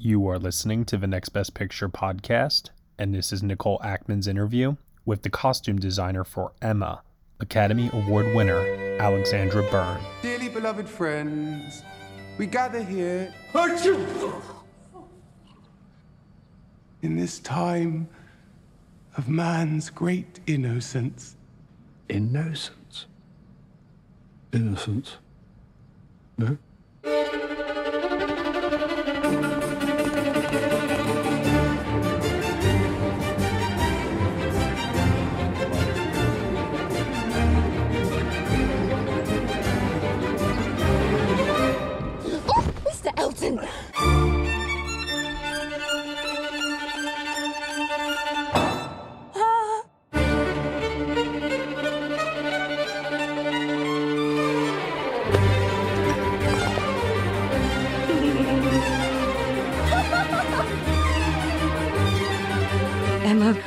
You are listening to the Next Best Picture podcast, and this is Nicole Ackman's interview with the costume designer for Emma, Academy Award winner Alexandra Byrne. Dearly beloved friends, we gather here in this time of man's great innocence. Innocence? Innocence? No?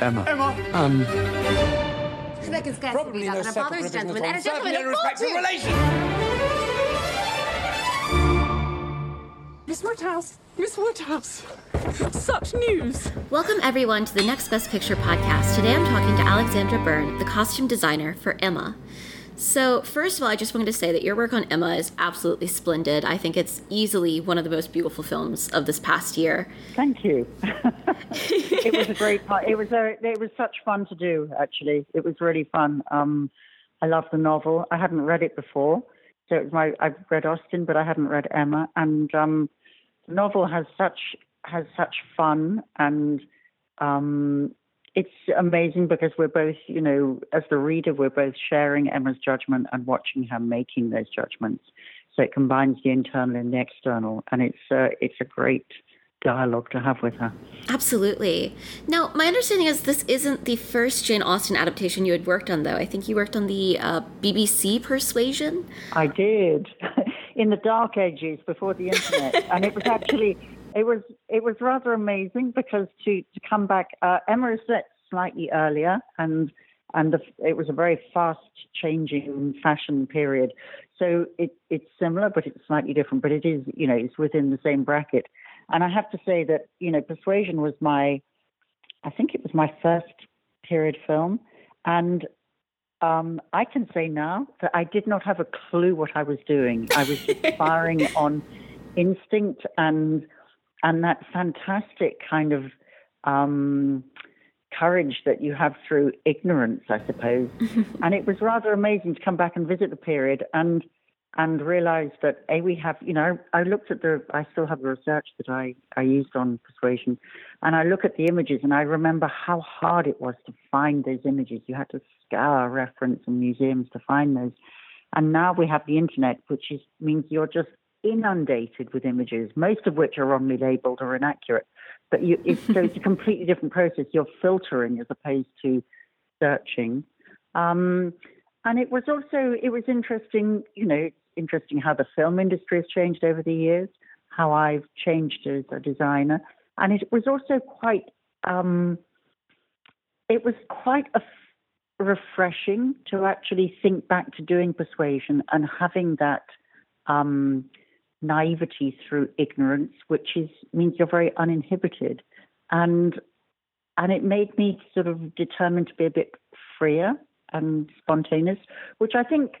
Emma. Emma. Um, That can scarcely Probably be no done. A father is a separate gentleman and a gentleman certainly of respectful fortune. relation. Miss Woodhouse. Miss Woodhouse. Such news. Welcome, everyone, to the Next Best Picture podcast. Today I'm talking to Alexandra Byrne, the costume designer for Emma. So, first of all, I just wanted to say that your work on Emma is absolutely splendid. I think it's easily one of the most beautiful films of this past year. Thank you. it was a great part. It was a, it was such fun to do. Actually, it was really fun. Um, I love the novel. I hadn't read it before, so it was my. I've read Austen, but I hadn't read Emma. And um, the novel has such has such fun, and um, it's amazing because we're both, you know, as the reader, we're both sharing Emma's judgment and watching her making those judgments. So it combines the internal and the external, and it's uh, it's a great dialogue to have with her. Absolutely. Now, my understanding is this isn't the first Jane Austen adaptation you had worked on, though. I think you worked on the uh, BBC Persuasion. I did in the dark ages before the internet, and it was actually it was it was rather amazing because to to come back, uh, Emma is set slightly earlier, and and the, it was a very fast changing fashion period. So it it's similar, but it's slightly different. But it is you know it's within the same bracket. And I have to say that you know Persuasion was my, I think it was my first period film, and um, I can say now that I did not have a clue what I was doing. I was just firing on instinct and and that fantastic kind of um, courage that you have through ignorance, I suppose. and it was rather amazing to come back and visit the period and and realize that a we have you know I looked at the I still have the research that I I used on persuasion, and I look at the images and I remember how hard it was to find those images. You had to scour reference and museums to find those, and now we have the internet, which is means you're just inundated with images, most of which are wrongly labeled or inaccurate. But you, it's, so it's a completely different process. You're filtering as opposed to searching. Um, and it was also it was interesting, you know, interesting how the film industry has changed over the years, how I've changed as a designer, and it was also quite um, it was quite a refreshing to actually think back to doing persuasion and having that um, naivety through ignorance, which is means you're very uninhibited, and and it made me sort of determined to be a bit freer and spontaneous, which I think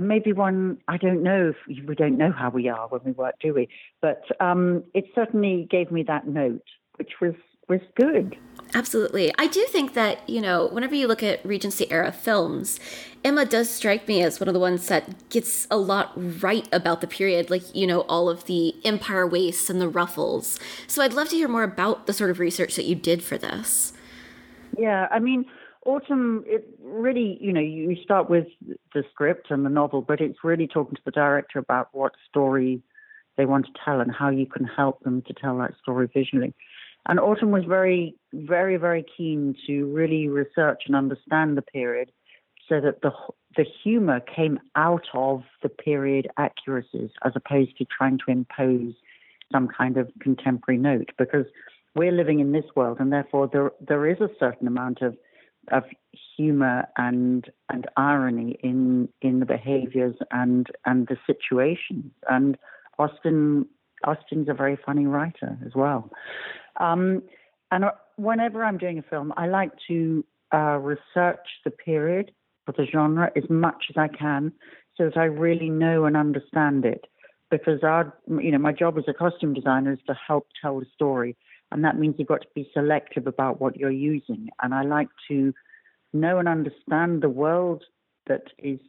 maybe one I don't know if we don't know how we are when we work, do we? But um, it certainly gave me that note, which was was good. Absolutely. I do think that, you know, whenever you look at Regency era films, Emma does strike me as one of the ones that gets a lot right about the period, like, you know, all of the empire waists and the ruffles. So I'd love to hear more about the sort of research that you did for this. Yeah, I mean, Autumn, it really, you know, you start with the script and the novel, but it's really talking to the director about what story they want to tell and how you can help them to tell that story visually. And Autumn was very, very, very keen to really research and understand the period so that the the humor came out of the period accuracies as opposed to trying to impose some kind of contemporary note because we're living in this world and therefore there there is a certain amount of of humor and and irony in in the behaviors and and the situations. And Austen Austen's a very funny writer as well. Um, and uh, whenever I'm doing a film, I like to uh, research the period for the genre as much as I can so that I really know and understand it. Because our, you know, my job as a costume designer is to help tell the story, and that means you've got to be selective about what you're using. And I like to know and understand the world that is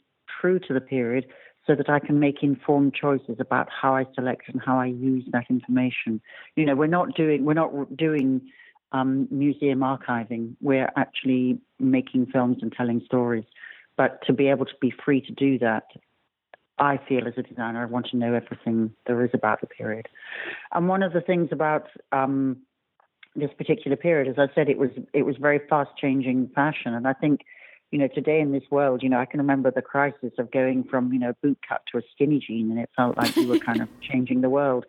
true to the period, so that I can make informed choices about how I select and how I use that information. You know, we're not doing we're not doing um, museum archiving. We're actually making films and telling stories. But to be able to be free to do that, I feel as a designer, I want to know everything there is about the period. And one of the things about um, this particular period, as I said, it was it was very fast changing fashion, and I think you know, today in this world, you know, I can remember the crisis of going from, you know, boot cut to a skinny jean, and it felt like you were kind of changing the world.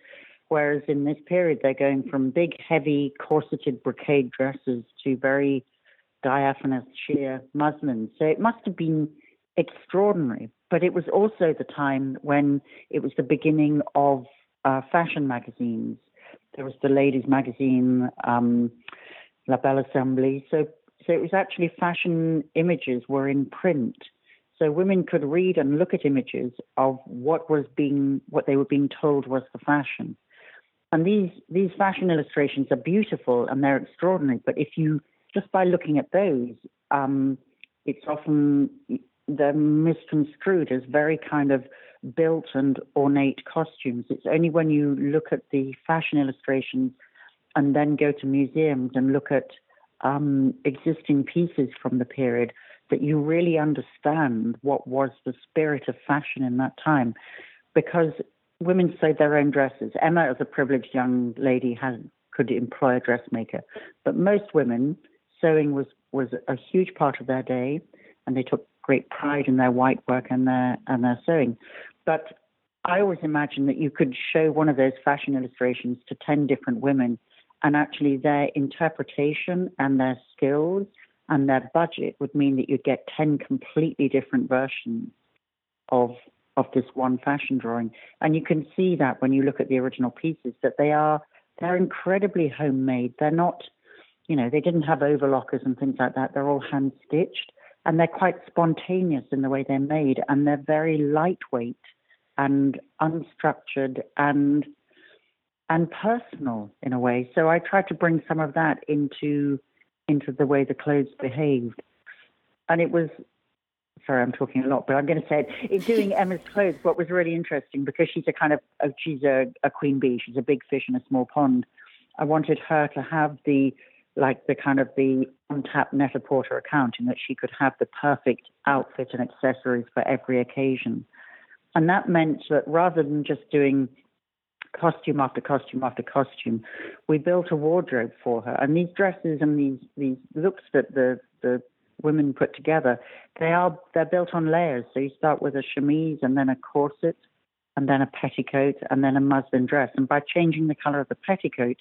Whereas in this period, they're going from big, heavy, corseted brocade dresses to very diaphanous, sheer muslin. So it must have been extraordinary. But it was also the time when it was the beginning of uh, fashion magazines. There was the ladies' magazine, um, La Belle Assemblée. So so it was actually fashion images were in print. So women could read and look at images of what was being, what they were being told was the fashion. And these, these fashion illustrations are beautiful and they're extraordinary. But if you, just by looking at those, um, it's often, they're misconstrued as very kind of built and ornate costumes. It's only when you look at the fashion illustrations and then go to museums and look at um, existing pieces from the period that you really understand what was the spirit of fashion in that time. Because women sewed their own dresses. Emma, as a privileged young lady, had, could employ a dressmaker. But most women, sewing was, was a huge part of their day, and they took great pride in their white work and their, and their sewing. But I always imagined that you could show one of those fashion illustrations to 10 different women and actually their interpretation and their skills and their budget would mean that you'd get 10 completely different versions of of this one fashion drawing. And you can see that when you look at the original pieces that they are they're incredibly homemade. They're not you know they didn't have overlockers and things like that. They're all hand stitched and they're quite spontaneous in the way they're made and they're very lightweight and unstructured and and personal in a way. So I tried to bring some of that into into the way the clothes behaved. And it was sorry, I'm talking a lot, but I'm going to say it. In doing Emma's clothes, what was really interesting because she's a kind of oh, she's a, a queen bee, she's a big fish in a small pond. I wanted her to have the like the kind of the untapped Net-a-Porter account in that she could have the perfect outfit and accessories for every occasion. And that meant that rather than just doing costume after costume after costume. We built a wardrobe for her, and these dresses and these these looks that the the women put together, they are they're built on layers. So you start with a chemise and then a corset, and then a petticoat, and then a muslin dress. And by changing the color of the petticoat,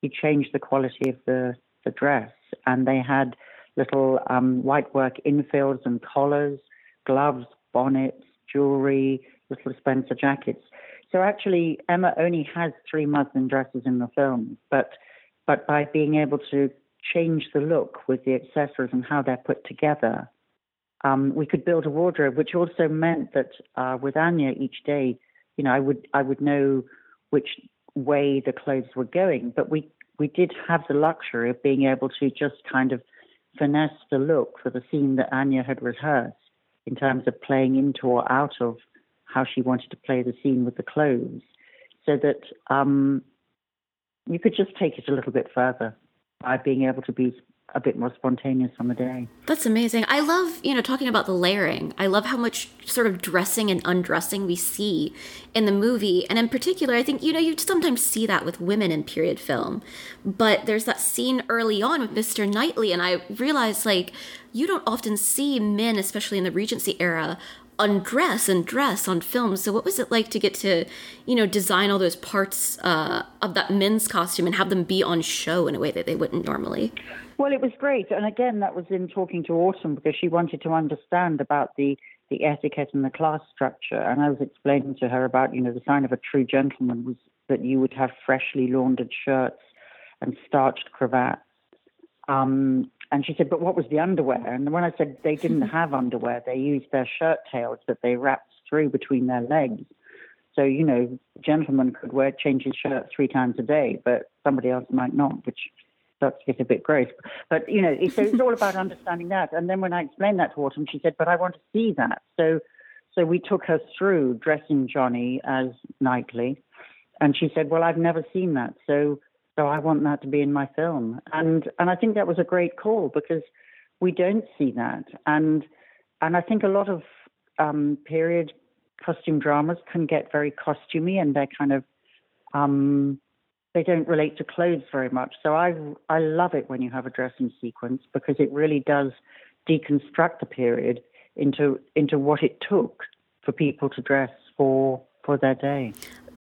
you change the quality of the the dress. And they had little um, white work infills and collars, gloves, bonnets, jewelry, little Spencer jackets. So actually, Emma only has three muslin dresses in the film, but but by being able to change the look with the accessories and how they're put together, um, we could build a wardrobe, which also meant that uh, with Anya each day, you know, I would I would know which way the clothes were going, but we we did have the luxury of being able to just kind of finesse the look for the scene that Anya had rehearsed in terms of playing into or out of how she wanted to play the scene with the clothes, so that um, you could just take it a little bit further by being able to be a bit more spontaneous on the day. That's amazing. I love, you know, talking about the layering. I love how much sort of dressing and undressing we see in the movie. And in particular, I think, you know, you sometimes see that with women in period film. But there's that scene early on with Mr. Knightley, and I realized, like, you don't often see men, especially in the Regency era, undress and dress on film. So what was it like to get to, you know, design all those parts uh, of that men's costume and have them be on show in a way that they wouldn't normally? Well, it was great, and again, that was in talking to Autumn because she wanted to understand about the the etiquette and the class structure, and I was explaining to her about, you know, the sign of a true gentleman was that you would have freshly laundered shirts and starched cravats. Um, and she said, but what was the underwear? And when I said they didn't have underwear, they used their shirt tails that they wrapped through between their legs. So, you know, gentlemen could wear change his shirt three times a day, but somebody else might not, which starts to get a bit gross. But, you know, so it's all about understanding that. And then when I explained that to Autumn, she said, but I want to see that. So, so we took her through dressing Johnny as Knightley. And she said, well, I've never seen that. So, so I want that to be in my film. And, and I think that was a great call because we don't see that. And, and I think a lot of um, period costume dramas can get very costumey and they're kind of um, they don't relate to clothes very much. So I I love it when you have a dressing sequence because it really does deconstruct the period into into what it took for people to dress for for their day.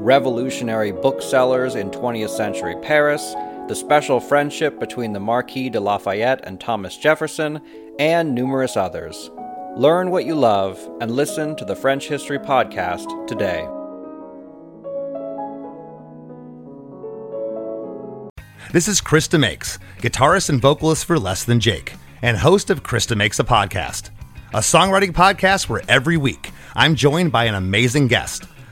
revolutionary booksellers in 20th century Paris, the special friendship between the Marquis de Lafayette and Thomas Jefferson, and numerous others. Learn what you love and listen to the French History Podcast today. This is Chris DeMakes, guitarist and vocalist for Less Than Jake, and host of Chris DeMakes a Podcast, a songwriting podcast where every week I'm joined by an amazing guest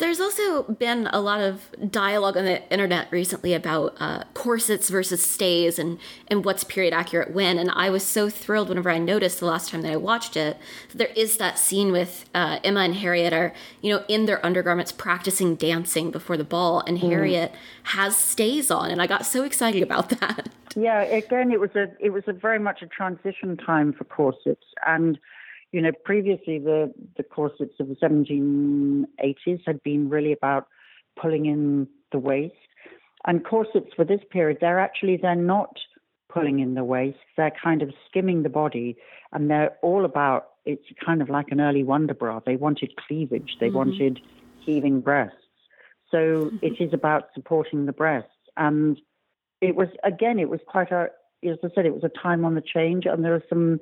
There's also been a lot of dialogue on the internet recently about uh, corsets versus stays and, and what's period accurate when. And I was so thrilled whenever I noticed the last time that I watched it that there is that scene with uh, Emma and Harriet are, you know, in their undergarments practicing dancing before the ball, and mm. Harriet has stays on, and I got so excited about that. Yeah, again, it was a it was a very much a transition time for corsets, and you know, previously the, the corsets of the 1780s had been really about pulling in the waist. And corsets for this period, they're actually, they're not pulling in the waist. They're kind of skimming the body and they're all about, it's kind of like an early wonder bra. They wanted cleavage. They mm-hmm. wanted heaving breasts. So mm-hmm. it is about supporting the breasts. And it was, again, it was quite a, as I said, it was a time on the change and there are some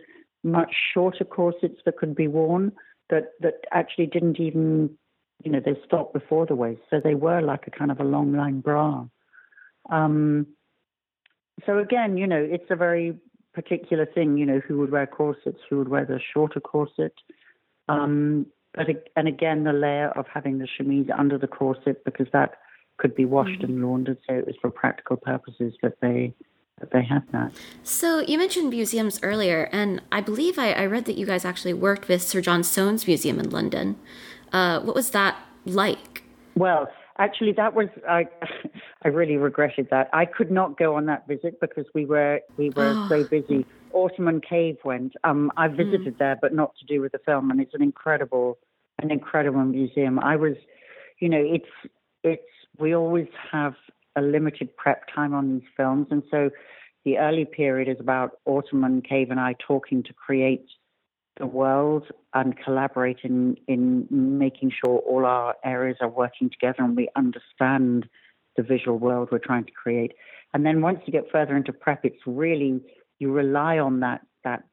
much shorter corsets that could be worn that that actually didn't even you know they stopped before the waist. So they were like a kind of a long line bra. Um, so again you know it's a very particular thing you know who would wear corsets who would wear the shorter corset. Um, but and again the layer of having the chemise under the corset because that could be washed mm-hmm. and laundered. So it was for practical purposes that they that they have not. So you mentioned museums earlier, and I believe I, I read that you guys actually worked with Sir John Soane's museum in London. Uh, what was that like? Well, actually, that was I. I really regretted that. I could not go on that visit because we were we were oh. so busy. Autumn Kave went. Um, I visited mm. there, but not to do with the film, and it's an incredible, an incredible museum. I was, you know, it's it's we always have a limited prep time on these films. And so the early period is about Autumn and Kave and I talking to create the world and collaborating in, in making sure all our areas are working together and we understand the visual world we're trying to create. And then once you get further into prep, it's really you rely on that that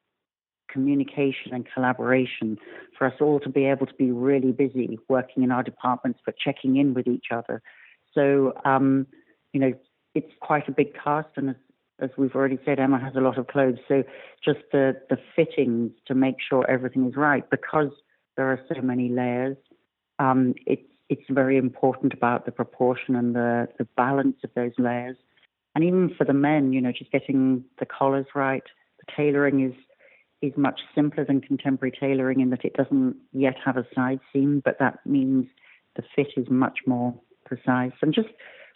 communication and collaboration for us all to be able to be really busy working in our departments, but checking in with each other. So, um, you know, it's quite a big cast, and as, as we've already said, Emma has a lot of clothes. So, just the the fittings to make sure everything is right because there are so many layers. Um, it's it's very important about the proportion and the the balance of those layers, and even for the men, you know, just getting the collars right. The tailoring is is much simpler than contemporary tailoring in that it doesn't yet have a side seam, but that means the fit is much more precise. And just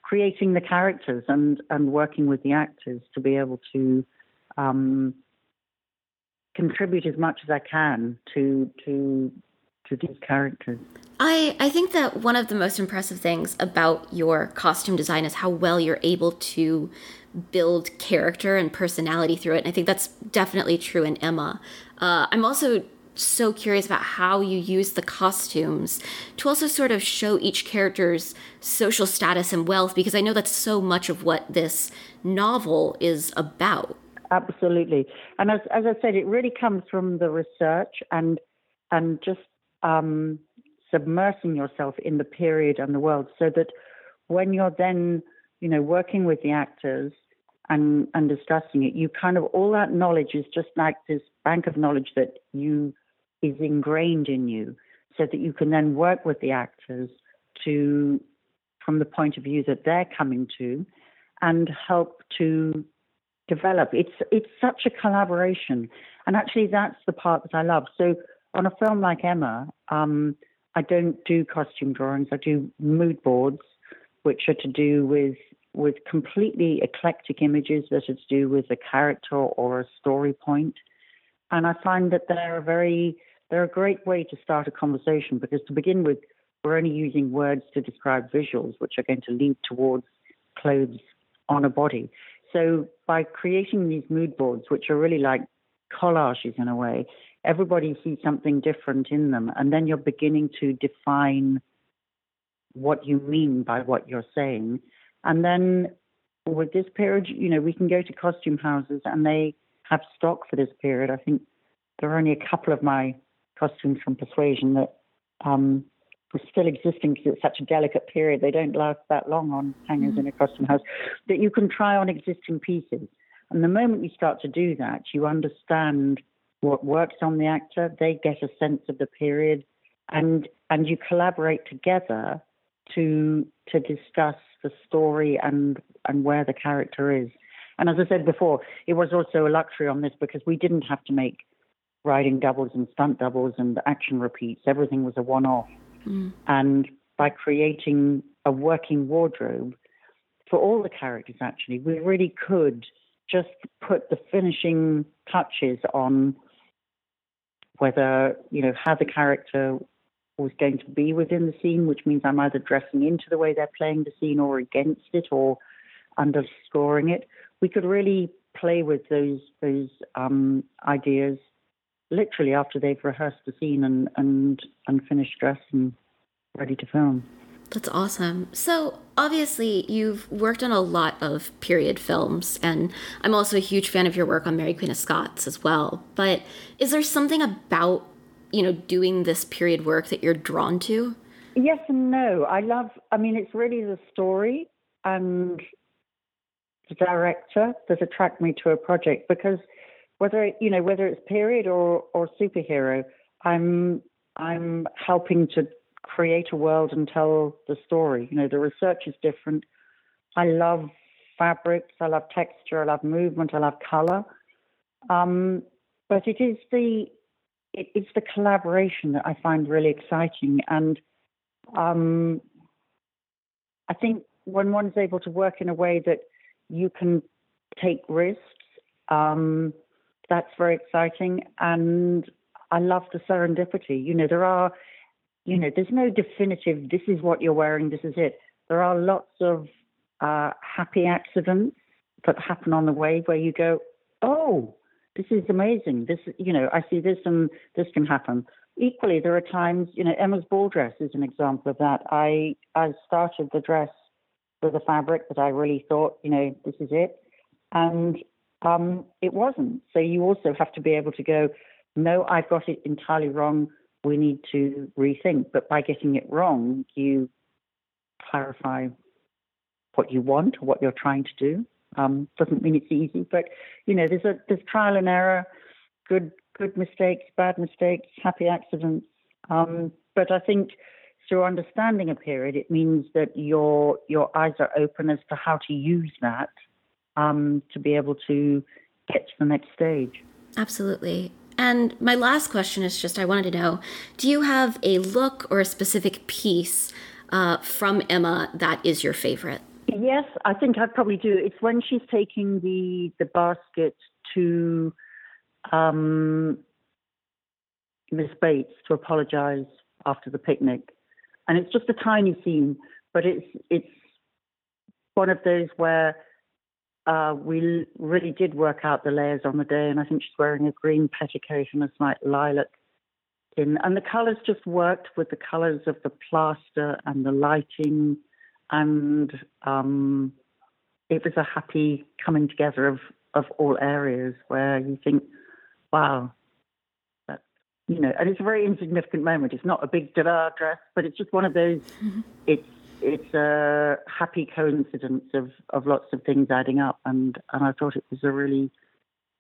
creating the characters and, and working with the actors to be able to um, contribute as much as I can to to to these characters. I, I think that one of the most impressive things about your costume design is how well you're able to build character and personality through it. And I think that's definitely true in Emma. Uh, I'm also so curious about how you use the costumes to also sort of show each character's social status and wealth, because I know that's so much of what this novel is about. Absolutely. And as, as I said, it really comes from the research and and just um, submersing yourself in the period and the world so that when you're then, you know, working with the actors and, and discussing it, you kind of, all that knowledge is just like this bank of knowledge that you, is ingrained in you so that you can then work with the actors to, from the point of view that they're coming to and help to develop. It's, it's such a collaboration. And actually that's the part that I love. So on a film like Emma, um, I don't do costume drawings. I do mood boards, which are to do with with completely eclectic images that are to do with a character or a story point. And I find that they're a very they're a great way to start a conversation because to begin with, we're only using words to describe visuals, which are going to lead towards clothes on a body. So by creating these mood boards, which are really like collages in a way, everybody sees something different in them. And then you're beginning to define what you mean by what you're saying. And then with this period, you know, we can go to costume houses and they have stock for this period. I think there are only a couple of my costumes from Persuasion that um, are still existing because it's such a delicate period. They don't last that long on hangers mm-hmm. in a costume house that you can try on existing pieces. And the moment you start to do that, you understand what works on the actor. They get a sense of the period, and and you collaborate together to to discuss the story and and where the character is. And as I said before, it was also a luxury on this because we didn't have to make riding doubles and stunt doubles and action repeats. Everything was a one-off. Mm. And by creating a working wardrobe for all the characters, actually, we really could just put the finishing touches on whether, you know, how the character was going to be within the scene, which means I'm either dressing into the way they're playing the scene or against it or underscoring it. We could really play with those those um, ideas literally after they've rehearsed the scene and, and, and finished dress and ready to film. That's awesome. So, obviously, you've worked on a lot of period films, and I'm also a huge fan of your work on Mary Queen of Scots as well. But is there something about, you know, doing this period work that you're drawn to? Yes and no. I love, I mean, it's really the story and the director that attract me to a project because whether, you know, whether it's period or, or superhero, I'm I'm helping to create a world and tell the story. You know, the research is different. I love fabrics, I love texture, I love movement, I love color. Um, but it is the it, it's the collaboration that I find really exciting, and um, I think when one's able to work in a way that you can take risks, um, that's very exciting. And I love the serendipity. You know, there are you know, there's no definitive, this is what you're wearing, this is it. There are lots of uh, happy accidents that happen on the way where you go, oh, this is amazing. This, you know, I see this and this can happen. Equally, there are times, you know, Emma's ball dress is an example of that. I I started the dress with a fabric that I really thought, you know, this is it, and um, it wasn't. So you also have to be able to go, no, I've got it entirely wrong. We need to rethink. But by getting it wrong, you clarify what you want or what you're trying to do. Um, doesn't mean it's easy, but you know, there's a there's trial and error, good good mistakes, bad mistakes, happy accidents. Um, but I think through understanding a period, it means that your your eyes are open as to how to use that um, to be able to get to the next stage. Absolutely. And my last question is just I wanted to know do you have a look or a specific piece uh, from Emma that is your favorite? Yes, I think I probably do. It's when she's taking the the basket to um, Miss Bates to apologise after the picnic, and it's just a tiny scene, but it's it's one of those where uh, we really did work out the layers on the day, and I think she's wearing a green petticoat and a slight lilac. In, and the colours just worked with the colours of the plaster and the lighting and um, it was a happy coming together of, of all areas where you think, wow, that, you know, and it's a very insignificant moment. It's not a big da dress, but it's just one of those, mm-hmm. it's, it's a happy coincidence of, of lots of things adding up. And, and I thought it was a really,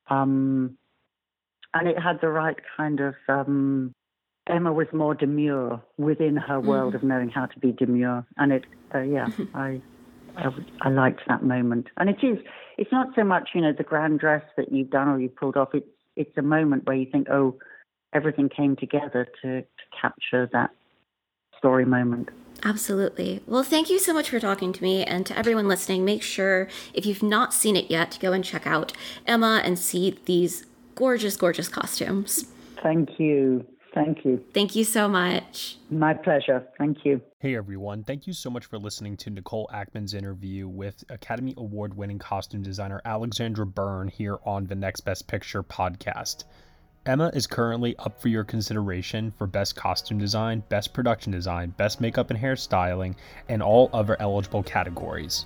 um, and it had the right kind of, um, Emma was more demure within her world mm. of knowing how to be demure, and it, uh, yeah, I, I, I liked that moment. And it is, it's not so much you know the grand dress that you've done or you pulled off. It's it's a moment where you think, oh, everything came together to, to capture that story moment. Absolutely. Well, thank you so much for talking to me and to everyone listening. Make sure, if you've not seen it yet, go and check out Emma and see these gorgeous, gorgeous costumes. Thank you. Thank you. Thank you so much. My pleasure. Thank you. Hey everyone, thank you so much for listening to Nicole Ackman's interview with Academy Award winning costume designer Alexandra Byrne here on the Next Best Picture podcast. Emma is currently up for your consideration for Best Costume Design, Best Production Design, Best Makeup and Hairstyling, and all other eligible categories.